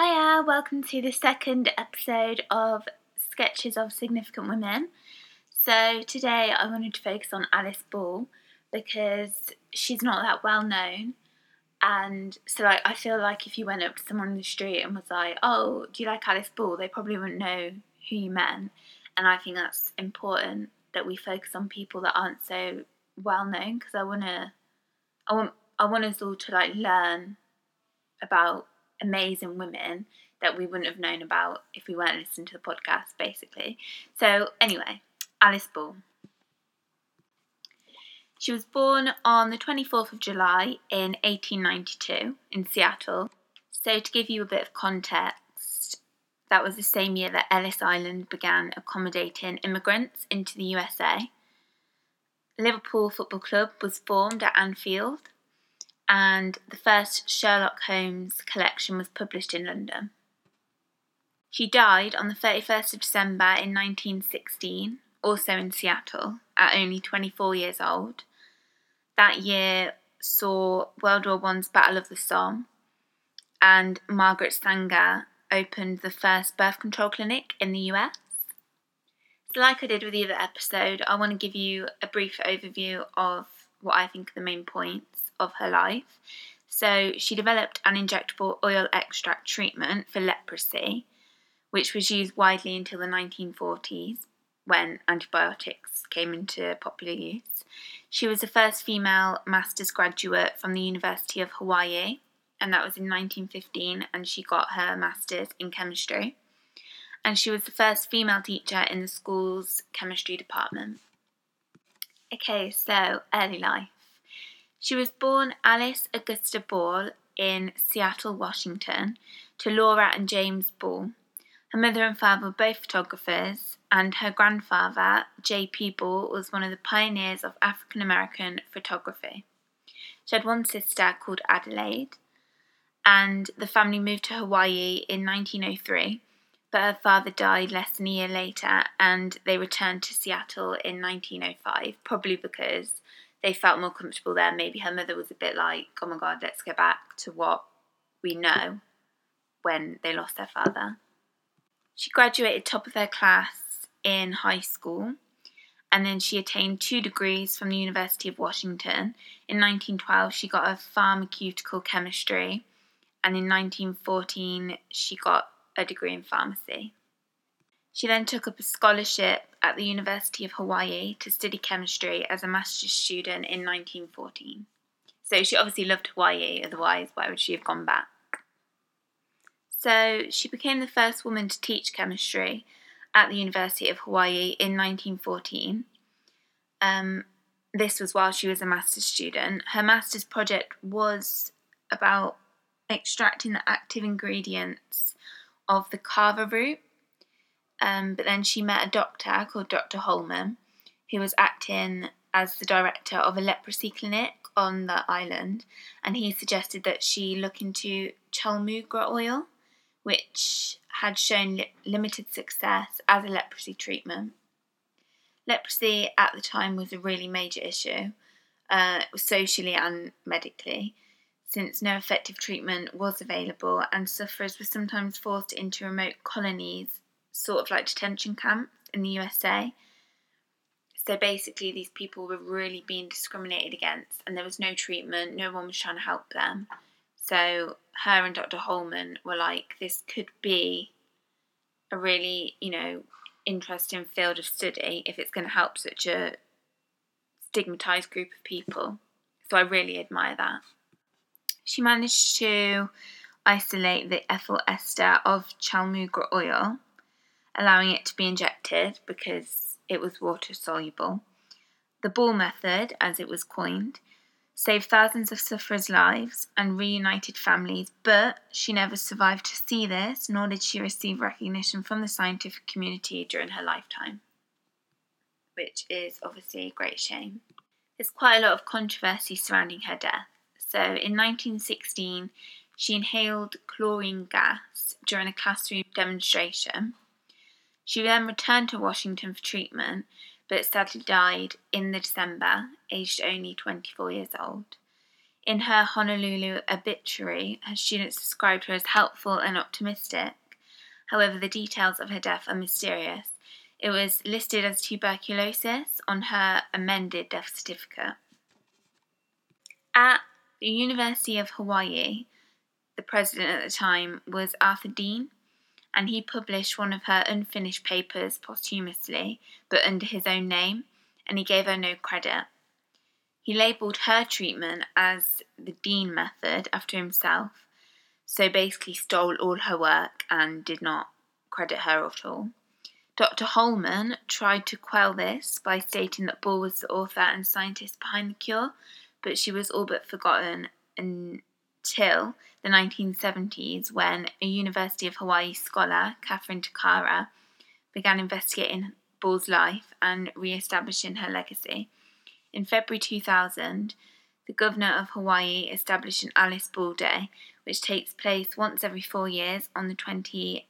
Hiya, welcome to the second episode of Sketches of Significant Women. So, today I wanted to focus on Alice Ball because she's not that well known. And so, like, I feel like if you went up to someone in the street and was like, Oh, do you like Alice Ball? they probably wouldn't know who you meant. And I think that's important that we focus on people that aren't so well known because I want to, I want, I want us all to like learn about amazing women that we wouldn't have known about if we weren't listening to the podcast, basically. So, anyway, Alice Ball. She was born on the 24th of July in 1892 in Seattle. So, to give you a bit of context, that was the same year that Ellis Island began accommodating immigrants into the USA. Liverpool Football Club was formed at Anfield and the first Sherlock Holmes collection was published in London. She died on the 31st of December in 1916, also in Seattle, at only 24 years old. That year saw World War I's Battle of the Somme, and Margaret Sanger opened the first birth control clinic in the US. So, like I did with the other episode, I want to give you a brief overview of what I think are the main points of her life. So she developed an injectable oil extract treatment for leprosy, which was used widely until the 1940s when antibiotics came into popular use. She was the first female master's graduate from the University of Hawaii, and that was in 1915, and she got her master's in chemistry. And she was the first female teacher in the school's chemistry department. Okay, so early life. She was born Alice Augusta Ball in Seattle, Washington, to Laura and James Ball. Her mother and father were both photographers, and her grandfather, J.P. Ball, was one of the pioneers of African American photography. She had one sister called Adelaide, and the family moved to Hawaii in 1903, but her father died less than a year later, and they returned to Seattle in 1905, probably because they felt more comfortable there. Maybe her mother was a bit like, oh my god, let's go back to what we know when they lost their father. She graduated top of her class in high school and then she attained two degrees from the University of Washington. In 1912, she got a pharmaceutical chemistry, and in 1914, she got a degree in pharmacy. She then took up a scholarship at the University of Hawaii to study chemistry as a master's student in 1914. So she obviously loved Hawaii, otherwise, why would she have gone back? So she became the first woman to teach chemistry at the University of Hawaii in 1914. Um, this was while she was a master's student. Her master's project was about extracting the active ingredients of the kava root, um, but then she met a doctor called Dr. Hollmann, who was acting as the director of a leprosy clinic on the island, and he suggested that she look into chaulmoogra oil, which had shown li- limited success as a leprosy treatment. Leprosy at the time was a really major issue, uh, socially and medically, since no effective treatment was available, and sufferers were sometimes forced into remote colonies sort of like detention camps in the USA. So basically, these people were really being discriminated against, and there was no treatment, no one was trying to help them. So, her and Dr. Hollmann were like, this could be a really, you know, interesting field of study if it's going to help such a stigmatized group of people. So, I really admire that. She managed to isolate the ethyl ester of chaulmoogra oil allowing it to be injected because it was water soluble. The ball method, as it was coined, saved thousands of sufferers' lives and reunited families, but she never survived to see this, nor did she receive recognition from the scientific community during her lifetime, which is obviously a great shame. There's quite a lot of controversy surrounding her death. So in 1916, she inhaled chlorine gas during a classroom demonstration she then returned to Washington for treatment, but sadly died in the December, aged only 24 years old. In her Honolulu obituary, her students described her as helpful and optimistic. However, the details of her death are mysterious. It was listed as tuberculosis on her amended death certificate. At the University of Hawaii, the president at the time was Arthur Dean, and he published one of her unfinished papers posthumously, but under his own name, and he gave her no credit. He labelled her treatment as the Dean method after himself, so basically stole all her work and did not credit her at all. Dr. Hollmann tried to quell this by stating that Ball was the author and scientist behind the cure, but she was all but forgotten until the 1970s when a University of Hawaii scholar, Kathryn Takara, began investigating Ball's life and re establishing her legacy. In February 2000, the Governor of Hawaii established an Alice Ball Day, which takes place once every four years on the 29th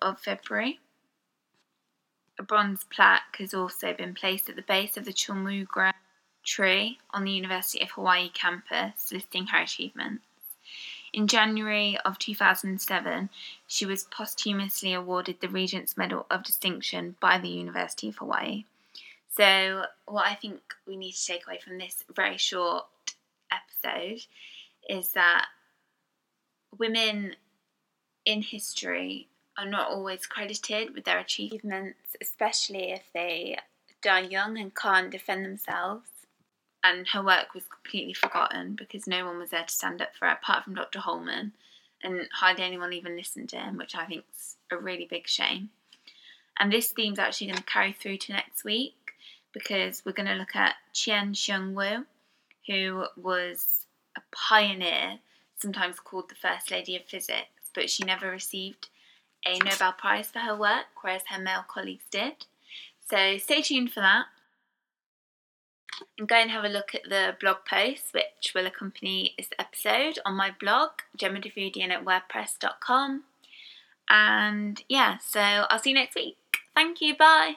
of February. A bronze plaque has also been placed at the base of the Chaulmoogra tree on the University of Hawaii campus listing her achievements. In January of 2007, she was posthumously awarded the Regent's Medal of Distinction by the University of Hawaii. So, what I think we need to take away from this very short episode is that women in history are not always credited with their achievements, especially if they die young and can't defend themselves. And her work was completely forgotten because no one was there to stand up for her apart from Dr. Hollmann, and hardly anyone even listened to him, which I think is a really big shame. And this theme's actually going to carry through to next week because we're going to look at Chien Shiung Wu, who was a pioneer, sometimes called the First Lady of Physics, but she never received a Nobel Prize for her work, whereas her male colleagues did. So stay tuned for that. And go and have a look at the blog post which will accompany this episode on my blog, gemmadivoudian at wordpress.com. And yeah, so I'll see you next week. Thank you, bye.